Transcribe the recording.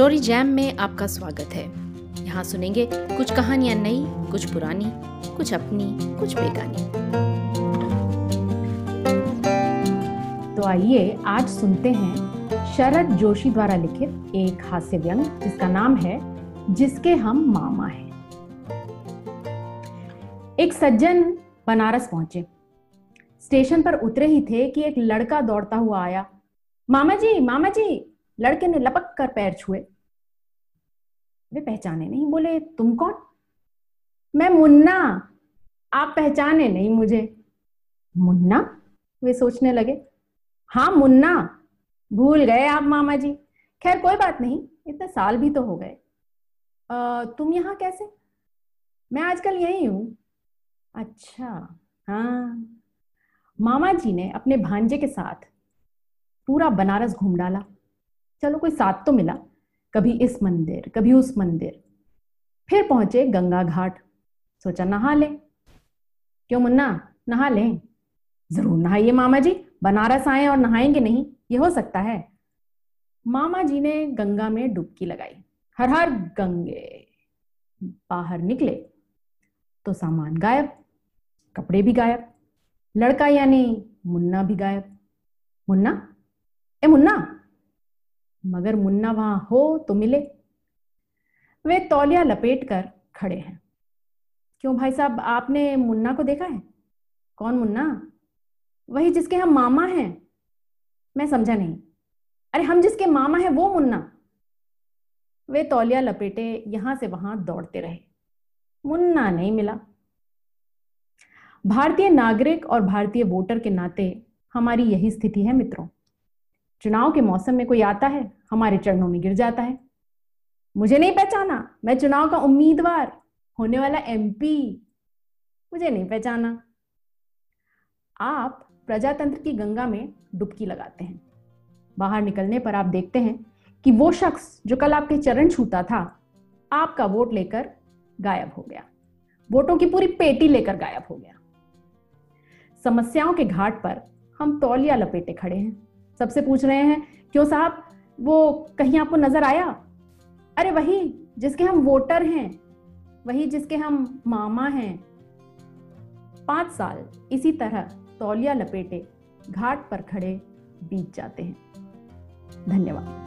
Story jam में आपका स्वागत है। यहाँ सुनेंगे कुछ कहानियाँ नई, कुछ पुरानी, कुछ अपनी, कुछ बेगानी। तो आइए आज सुनते हैं शरद जोशी द्वारा लिखित एक हास्य व्यंग, जिसका नाम है, जिसके हम मामा हैं। एक सज्जन बनारस पहुँचे। स्टेशन पर उतरे ही थे कि एक लड़का दौड़ता हुआ आया। मामा जी मामा जी लड़के ने लपक कर पैर छुए। वे पहचाने नहीं, बोले, तुम कौन? मैं मुन्ना, आप पहचाने नहीं मुझे। मुन्ना? वे सोचने लगे। हाँ मुन्ना, भूल गए आप मामा जी। खैर, कोई बात नहीं, इतने साल भी तो हो गए। तुम यहाँ कैसे? मैं आजकल यही हूँ। अच्छा हाँ। मामा जी ने अपने भांजे के साथ पूरा बनारस घूम डाला। चलो कोई साथ तो मिला। कभी इस मंदिर, कभी उस मंदिर। फिर पहुँचे गंगा घाट। सोचा नहा ले। क्यों मुन्ना, नहा लें? ज़रूर नहाइए मामा जी बनारस आए और नहाएँगे नहीं। ये हो सकता है। मामा जी ने गंगा में डुबकी लगाई। हर हर गंगे बाहर निकले। तो सामान गायब। कपड़े भी गायब। लड़का यानी मुन्ना भी गायब। मुन्ना? ए मुन्ना? मगर मुन्ना वहाँ हो तो मिले। वे तौलिया लपेट कर खड़े हैं। क्यों भाई साहब, आपने मुन्ना को देखा है? कौन मुन्ना? वही जिसके हम मामा हैं। मैं समझा नहीं। अरे हम जिसके मामा हैं वो मुन्ना। वे तौलिया लपेटे यहाँ से वहाँ दौड़ते रहे। मुन्ना नहीं मिला। भारतीय नागरिक और भारतीय वोटर के नाते हमारी यही स्थिति है मित्रों। चुनाव के मौसम में कोई आता है, हमारे चरणों में गिर जाता है। मुझे नहीं पहचाना, मैं चुनाव का उम्मीदवार, होने वाला एमपी मुझे नहीं पहचाना। आप प्रजातंत्र की गंगा में डुबकी लगाते हैं। बाहर निकलने पर आप देखते हैं कि वो शख्स जो कल आपके चरण छूता था, आपका वोट लेकर गायब हो गया। वोटों की पूरी पेटी लेकर गायब हो गया। समस्याओं के घाट पर हम तौलिया लपेटे खड़े हैं। सबसे पूछ रहे हैं, क्यों साहब? वो कहीं आपको नज़र आया? अरे वही, जिसके हम वोटर हैं, वही जिसके हम मामा हैं। पाँच साल इसी तरह तौलिया लपेटे, घाट पर खड़े बीत जाते हैं। धन्यवाद।